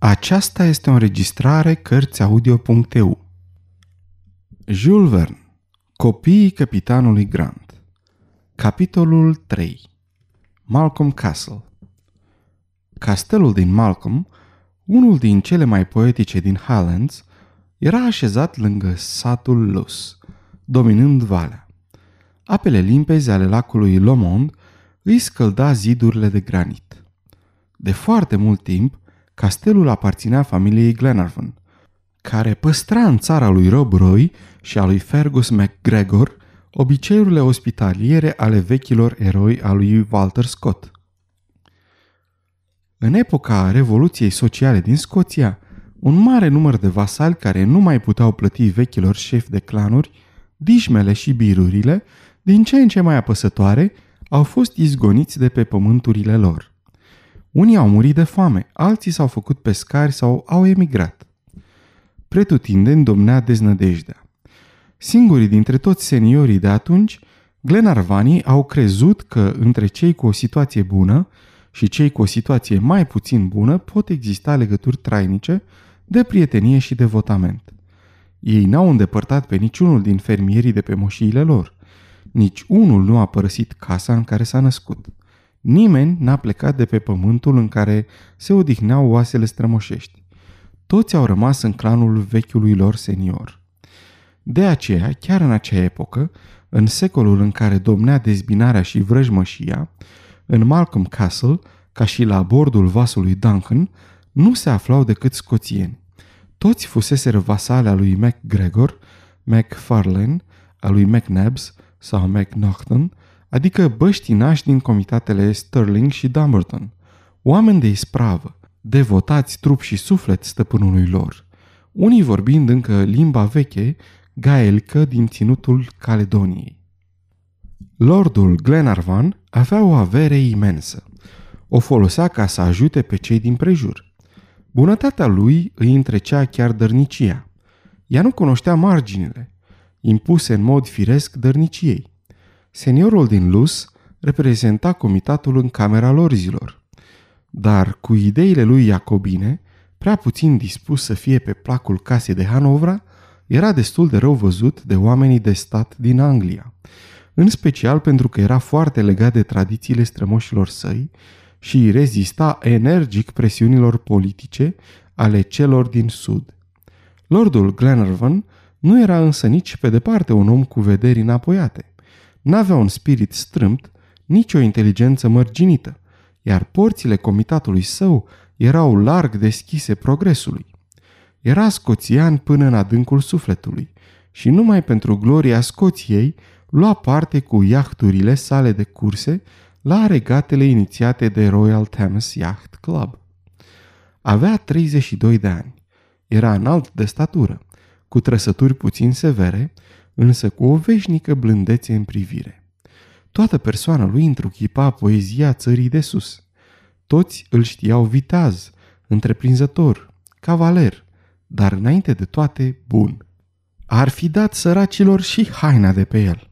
Aceasta este o înregistrare Cărțiaudio.eu Jules Verne Copiii capitanului Grant Capitolul 3 Malcolm Castle Castelul din Malcolm, unul din cele mai poetice din Highlands, era așezat lângă satul Luss, dominând valea. Apele limpezi ale lacului Lomond îi scălda zidurile de granit. De foarte mult timp, castelul aparținea familiei Glenarvan, care păstra în țara lui Rob Roy și a lui Fergus MacGregor obiceiurile ospitaliere ale vechilor eroi a lui Walter Scott. În epoca Revoluției Sociale din Scoția, un mare număr de vasali care nu mai puteau plăti vechilor șefi de clanuri, dișmele și birurile, din ce în ce mai apăsătoare, au fost izgoniți de pe pământurile lor. Unii au murit de foame, alții s-au făcut pescari sau au emigrat. Pretutindeni domnea deznădejdea. Singurii dintre toți seniorii de atunci, Glenarvanii au crezut că între cei cu o situație bună și cei cu o situație mai puțin bună pot exista legături trainice de prietenie și devotament. Ei n-au îndepărtat pe niciunul din fermierii de pe moșiile lor. Nici unul nu a părăsit casa în care s-a născut. Nimeni n-a plecat de pe pământul în care se odihneau oasele strămoșești. Toți au rămas în clanul vechiului lor senior. De aceea, chiar în acea epocă, în secolul în care domnea dezbinarea și vrăjmășia, în Malcolm Castle, ca și la bordul vasului Duncan, nu se aflau decât scoțieni. Toți fuseseră vasale a lui MacGregor, MacFarlane, a lui MacNabs sau MacNaughton, adică băștinași din comitatele Sterling și Dumbarton, oameni de ispravă, devotați trup și suflet stăpânului lor, unii vorbind încă limba veche, gaelică din ținutul Caledoniei. Lordul Glenarvan avea o avere imensă. O folosea ca să ajute pe cei din prejur. Bunătatea lui îi întrecea chiar dărnicia. Ea nu cunoștea marginile, impuse în mod firesc dărniciei. Seniorul din Lus reprezenta comitatul în Camera Lorzilor, dar cu ideile lui Iacobine, prea puțin dispus să fie pe placul casei de Hanovra, era destul de rău văzut de oamenii de stat din Anglia, în special pentru că era foarte legat de tradițiile strămoșilor săi și rezista energic presiunilor politice ale celor din sud. Lordul Glenarvan nu era însă nici pe departe un om cu vederi înapoiate – N-avea un spirit strâmt, nici o inteligență mărginită, iar porțile comitatului său erau larg deschise progresului. Era scoțian până în adâncul sufletului și numai pentru gloria Scoției lua parte cu iahturile sale de curse la regatele inițiate de Royal Thames Yacht Club. Avea 32 de ani. Era înalt de statură, cu trăsături puțin severe însă cu o veșnică blândețe în privire. Toată persoana lui întruchipa poezia țării de sus. Toți îl știau vitaz, întreprinzător, cavaler, dar înainte de toate bun. Ar fi dat săracilor și haina de pe el.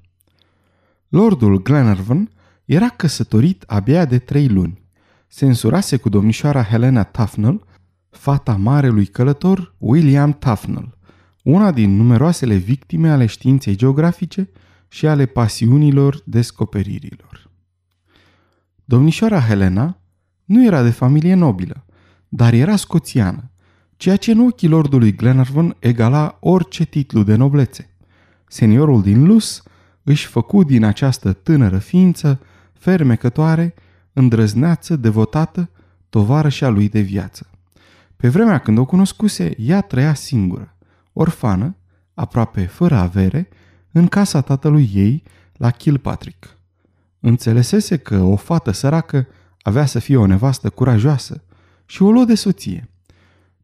Lordul Glenarvan era căsătorit abia de trei luni. Se însurase cu domnișoara Helena Tufnell, fata marelui călător William Tufnell una din numeroasele victime ale științei geografice și ale pasiunilor descoperirilor. Domnișoara Helena nu era de familie nobilă, dar era scoțiană, ceea ce în ochii lordului Glenarvan egala orice titlu de noblețe. Seniorul din Lus își făcu din această tânără ființă fermecătoare, îndrăzneață, devotată, tovarășa lui de viață. Pe vremea când o cunoscuse, ea trăia singură orfană, aproape fără avere, în casa tatălui ei, la Kilpatrick. Înțelesese că o fată săracă avea să fie o nevastă curajoasă și o luă de soție.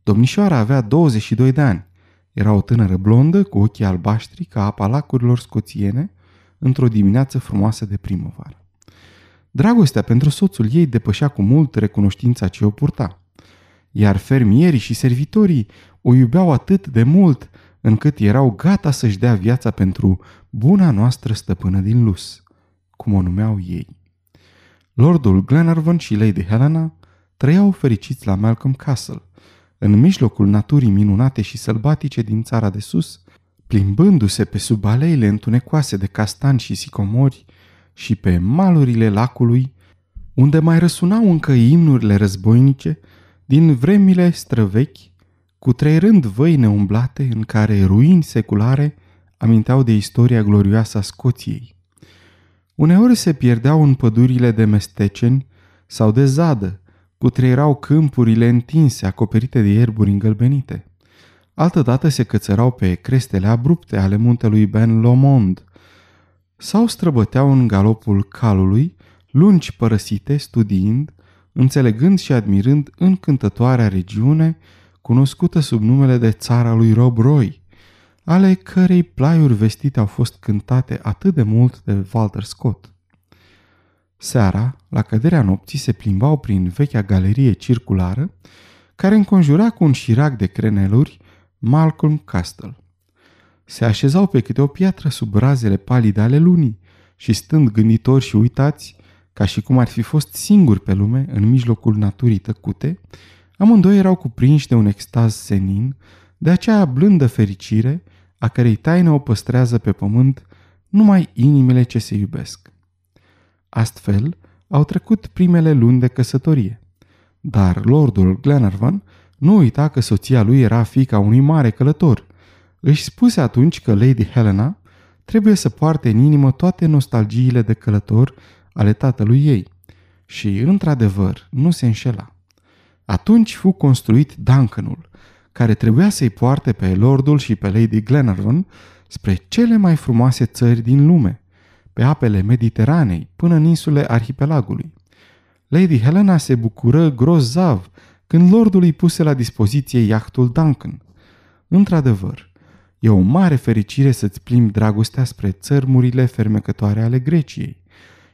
Domnișoara avea 22 de ani. Era o tânără blondă cu ochii albaștri ca apa lacurilor scoțiene într-o dimineață frumoasă de primăvară. Dragostea pentru soțul ei depășea cu mult recunoștința ce o purta iar fermierii și servitorii o iubeau atât de mult încât erau gata să-și dea viața pentru buna noastră stăpână din Lus, cum o numeau ei. Lordul Glenarvan și Lady Helena trăiau fericiți la Malcolm Castle, în mijlocul naturii minunate și sălbatice din țara de sus, plimbându-se pe sub aleile întunecoase de castani și sicomori și pe malurile lacului, unde mai răsunau încă imnurile războinice din vremile străvechi, cu trei rând văi neumblate în care ruini seculare aminteau de istoria glorioasă a Scoției. Uneori se pierdeau în pădurile de mesteceni sau de zadă, cutreierau câmpurile întinse, acoperite de ierburi îngălbenite. Altădată se cățărau pe crestele abrupte ale muntelui Ben Lomond, sau străbăteau în galopul calului, lungi părăsite, studiind, înțelegând și admirând încântătoarea regiune cunoscută sub numele de țara lui Rob Roy, ale cărei plaiuri vestite au fost cântate atât de mult de Walter Scott. Seara, la căderea nopții, se plimbau prin vechea galerie circulară, care înconjura cu un șirac de creneluri Malcolm Castle. Se așezau pe câte o piatră sub razele palide ale lunii și stând gânditori și uitați, ca și cum ar fi fost singuri pe lume, în mijlocul naturii tăcute, amândoi erau cuprinși de un extaz senin, de acea blândă fericire a cărei taină o păstrează pe pământ numai inimile ce se iubesc. Astfel, au trecut primele luni de căsătorie. Dar lordul Glenarvan nu uita că soția lui era fica unui mare călător. Își spuse atunci că Lady Helena trebuie să poarte în inimă toate nostalgiile de călător ale tatălui ei. Și, într-adevăr, nu se înșela. Atunci fu construit Duncanul, care trebuia să-i poarte pe lordul și pe Lady Glenarvan spre cele mai frumoase țări din lume, pe apele Mediteranei până în insule arhipelagului. Lady Helena se bucură grozav când lordul îi puse la dispoziție iahtul Duncan. Într-adevăr, e o mare fericire să-ți plimbi dragostea spre țărmurile fermecătoare ale Greciei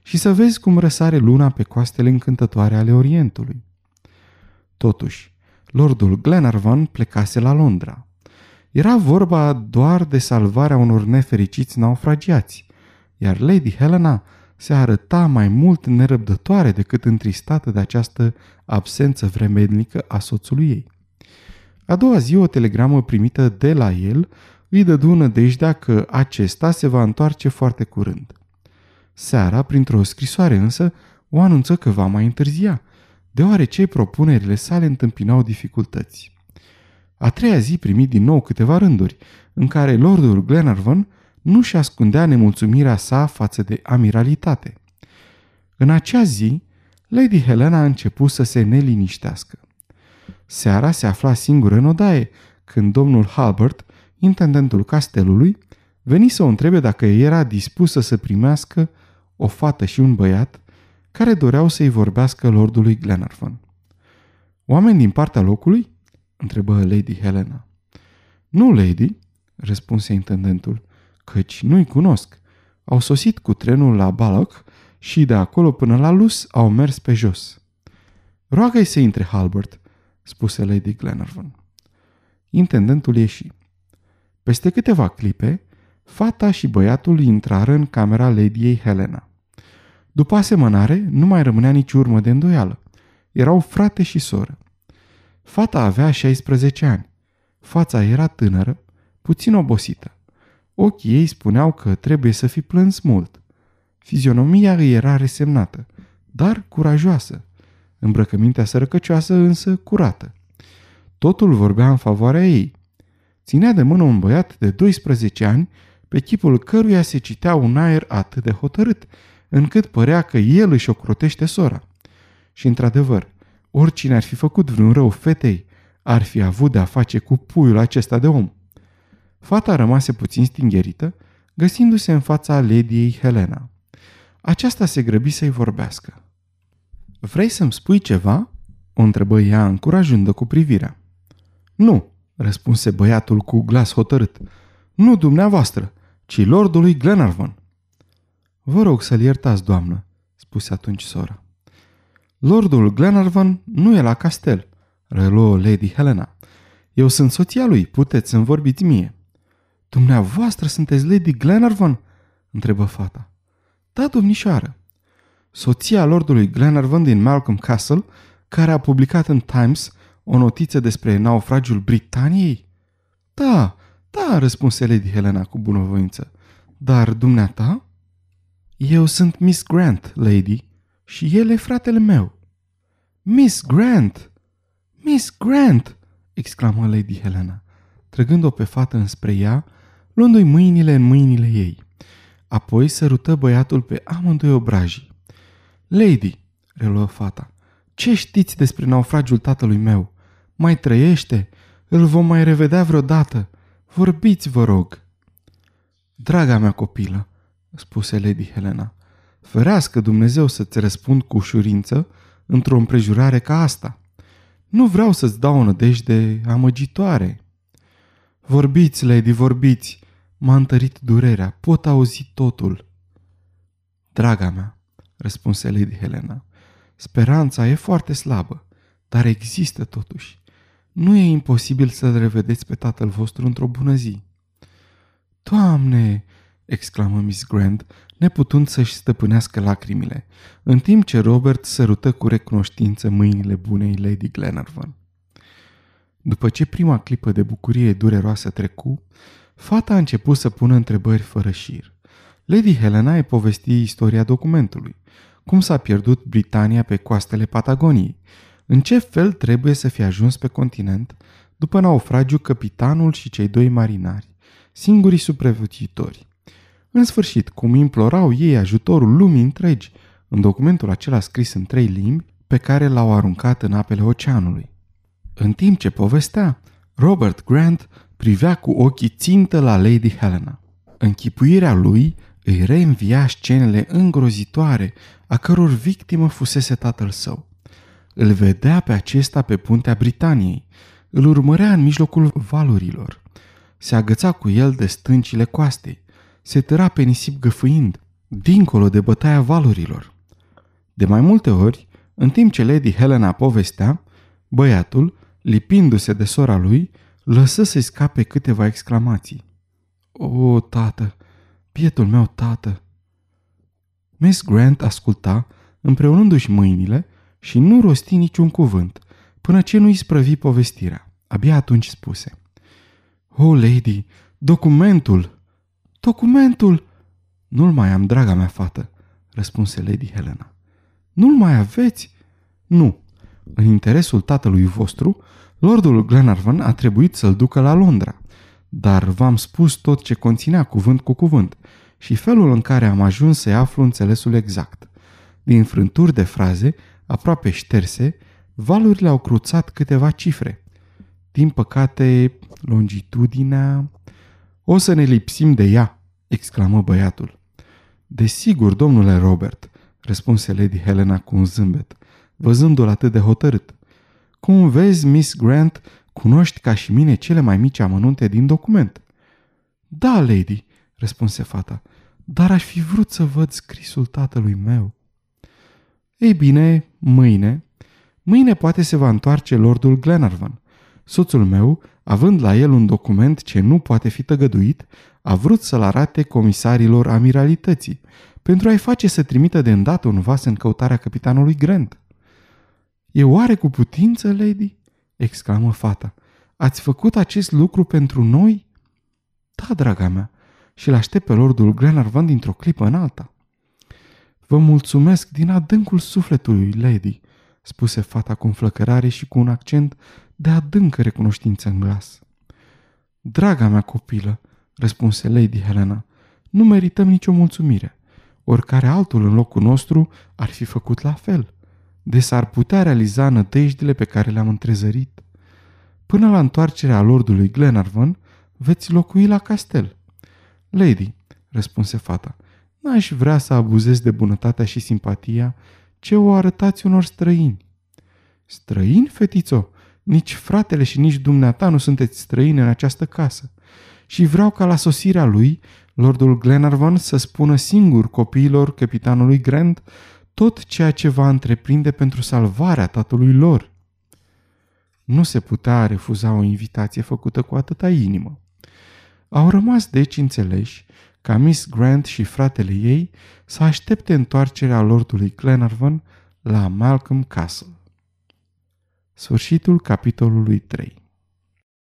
și să vezi cum răsare luna pe coastele încântătoare ale Orientului. Totuși, lordul Glenarvan plecase la Londra. Era vorba doar de salvarea unor nefericiți naufragiați, iar Lady Helena se arăta mai mult nerăbdătoare decât întristată de această absență vremednică a soțului ei. A doua zi, o telegramă primită de la el îi dădu nădejdea că acesta se va întoarce foarte curând. Seara, printr-o scrisoare însă, o anunță că va mai întârzia, deoarece propunerile sale întâmpinau dificultăți. A treia zi primi din nou câteva rânduri, în care lordul Glenarvan nu și ascundea nemulțumirea sa față de amiralitate. În acea zi, Lady Helena a început să se neliniștească. Seara se afla singură în odaie, când domnul Halbert, intendentul castelului, veni să o întrebe dacă era dispusă să primească o fată și un băiat care doreau să-i vorbească lordului Glenarvan. Oameni din partea locului? întrebă Lady Helena. Nu, lady, răspunse intendentul căci nu-i cunosc. Au sosit cu trenul la Ballock și de acolo până la Lus au mers pe jos. Roagă-i să intre, Halbert, spuse Lady Glenarvan. Intendentul ieși. Peste câteva clipe, fata și băiatul intrară în camera Ladiei Helena. După asemănare, nu mai rămânea nici urmă de îndoială. Erau frate și soră. Fata avea 16 ani. Fața era tânără, puțin obosită. Ochii ei spuneau că trebuie să fi plâns mult. Fizionomia îi era resemnată, dar curajoasă. Îmbrăcămintea sărăcăcioasă însă curată. Totul vorbea în favoarea ei. Ținea de mână un băiat de 12 ani, pe chipul căruia se citea un aer atât de hotărât, încât părea că el își ocrotește sora. Și într-adevăr, oricine ar fi făcut vreun rău fetei, ar fi avut de-a face cu puiul acesta de om. Fata rămase puțin stingherită, găsindu-se în fața lediei Helena. Aceasta se grăbi să-i vorbească. Vrei să-mi spui ceva?" o întrebă ea încurajând cu privirea. Nu, răspunse băiatul cu glas hotărât. Nu dumneavoastră, ci lordului Glenarvan. Vă rog să-l iertați, doamnă, spuse atunci sora. Lordul Glenarvan nu e la castel, reluă Lady Helena. Eu sunt soția lui, puteți să-mi vorbiți mie. Dumneavoastră sunteți Lady Glenarvan?" întrebă fata. Da, domnișoară. Soția lordului Glenarvan din Malcolm Castle, care a publicat în Times O notiță despre naufragiul Britaniei? Da, da, răspunse Lady Helena cu bunăvoință. Dar dumneata? Eu sunt Miss Grant, lady, și el e fratele meu. Miss Grant! Miss Grant! exclamă Lady Helena, trăgând-o pe fată înspre ea, luându-i mâinile în mâinile ei. Apoi sărută băiatul pe amândoi obrajii. Lady, reluă fata, ce știți despre naufragiul tatălui meu? Mai trăiește? Îl vom mai revedea vreodată? Vorbiți, vă rog!" Draga mea copilă, spuse Lady Helena, ferească Dumnezeu să-ți răspund cu ușurință într-o împrejurare ca asta. Nu vreau să-ți dau o nădejde amăgitoare. Vorbiți, Lady, vorbiți, m-a întărit durerea, pot auzi totul. Draga mea, răspunse Lady Helena, speranța e foarte slabă, dar există totuși. Nu e imposibil să-l revedeți pe tatăl vostru într-o bună zi. Doamne, exclamă Miss Grant, neputând să-și stăpânească lacrimile, în timp ce Robert sărută cu recunoștință mâinile bunei Lady Glenarvan. După ce prima clipă de bucurie dureroasă trecu, fata a început să pună întrebări fără șir. Lady Helena îi povesti istoria documentului, cum s-a pierdut Britania pe coastele Patagoniei, în ce fel trebuie să fie ajuns pe continent după naufragiu capitanul și cei doi marinari, singurii supraviețuitori. În sfârșit, cum implorau ei ajutorul lumii întregi în documentul acela scris în trei limbi pe care l-au aruncat în apele oceanului. În timp ce povestea, Robert Grant privea cu ochii țintă la Lady Helena. Închipuirea lui îi reînvia scenele îngrozitoare a căror victimă fusese tatăl său. Îl vedea pe acesta pe puntea Britaniei, îl urmărea în mijlocul valurilor. Se agăța cu el de stâncile coastei, se tăra pe nisip găfâind, dincolo de bătaia valurilor. De mai multe ori, în timp ce Lady Helena povestea, băiatul, lipindu-se de sora lui, lăsă să-i scape câteva exclamații. O, tată, pietul meu tată! Miss Grant asculta, împreunându-și mâinile, și nu rosti niciun cuvânt, până ce nu-i sprăvi povestirea. Abia atunci spuse. Oh, lady, documentul! Documentul! Nu-l mai am, draga mea fată, răspunse Lady Helena. Nu-l mai aveți? Nu. În interesul tatălui vostru, Lordul Glenarvan a trebuit să-l ducă la Londra. Dar v-am spus tot ce conținea cuvânt cu cuvânt și felul în care am ajuns să aflu înțelesul exact. Din frânturi de fraze aproape șterse, valurile au cruțat câteva cifre. Din păcate, longitudinea... O să ne lipsim de ea, exclamă băiatul. Desigur, domnule Robert, răspunse Lady Helena cu un zâmbet, văzându-l atât de hotărât. Cum vezi, Miss Grant, cunoști ca și mine cele mai mici amănunte din document. Da, lady, răspunse fata, dar aș fi vrut să văd scrisul tatălui meu. Ei bine, mâine, mâine poate se va întoarce Lordul Glenarvan. Soțul meu, având la el un document ce nu poate fi tăgăduit, a vrut să-l arate comisarilor amiralității, pentru a-i face să trimită de îndată un vas în căutarea capitanului Grant. E oare cu putință, lady?" exclamă fata. Ați făcut acest lucru pentru noi?" Da, draga mea, și-l aștept pe lordul Glenarvan dintr-o clipă în alta." Vă mulțumesc din adâncul sufletului, lady, spuse fata cu înflăcărare și cu un accent de adâncă recunoștință în glas. Draga mea copilă, răspunse Lady Helena, nu merităm nicio mulțumire. Oricare altul în locul nostru ar fi făcut la fel. De s-ar putea realiza nădejdile pe care le-am întrezărit. Până la întoarcerea lordului Glenarvan, veți locui la castel. Lady, răspunse fata, N-aș vrea să abuzez de bunătatea și simpatia ce o arătați unor străini. Străini, fetițo? Nici fratele și nici dumneata nu sunteți străini în această casă. Și vreau ca la sosirea lui, Lordul Glenarvan să spună singur copiilor capitanului Grant tot ceea ce va întreprinde pentru salvarea tatălui lor. Nu se putea refuza o invitație făcută cu atâta inimă. Au rămas deci înțeleși ca Miss Grant și fratele ei să aștepte întoarcerea lordului Glenarvan la Malcolm Castle. Sfârșitul capitolului 3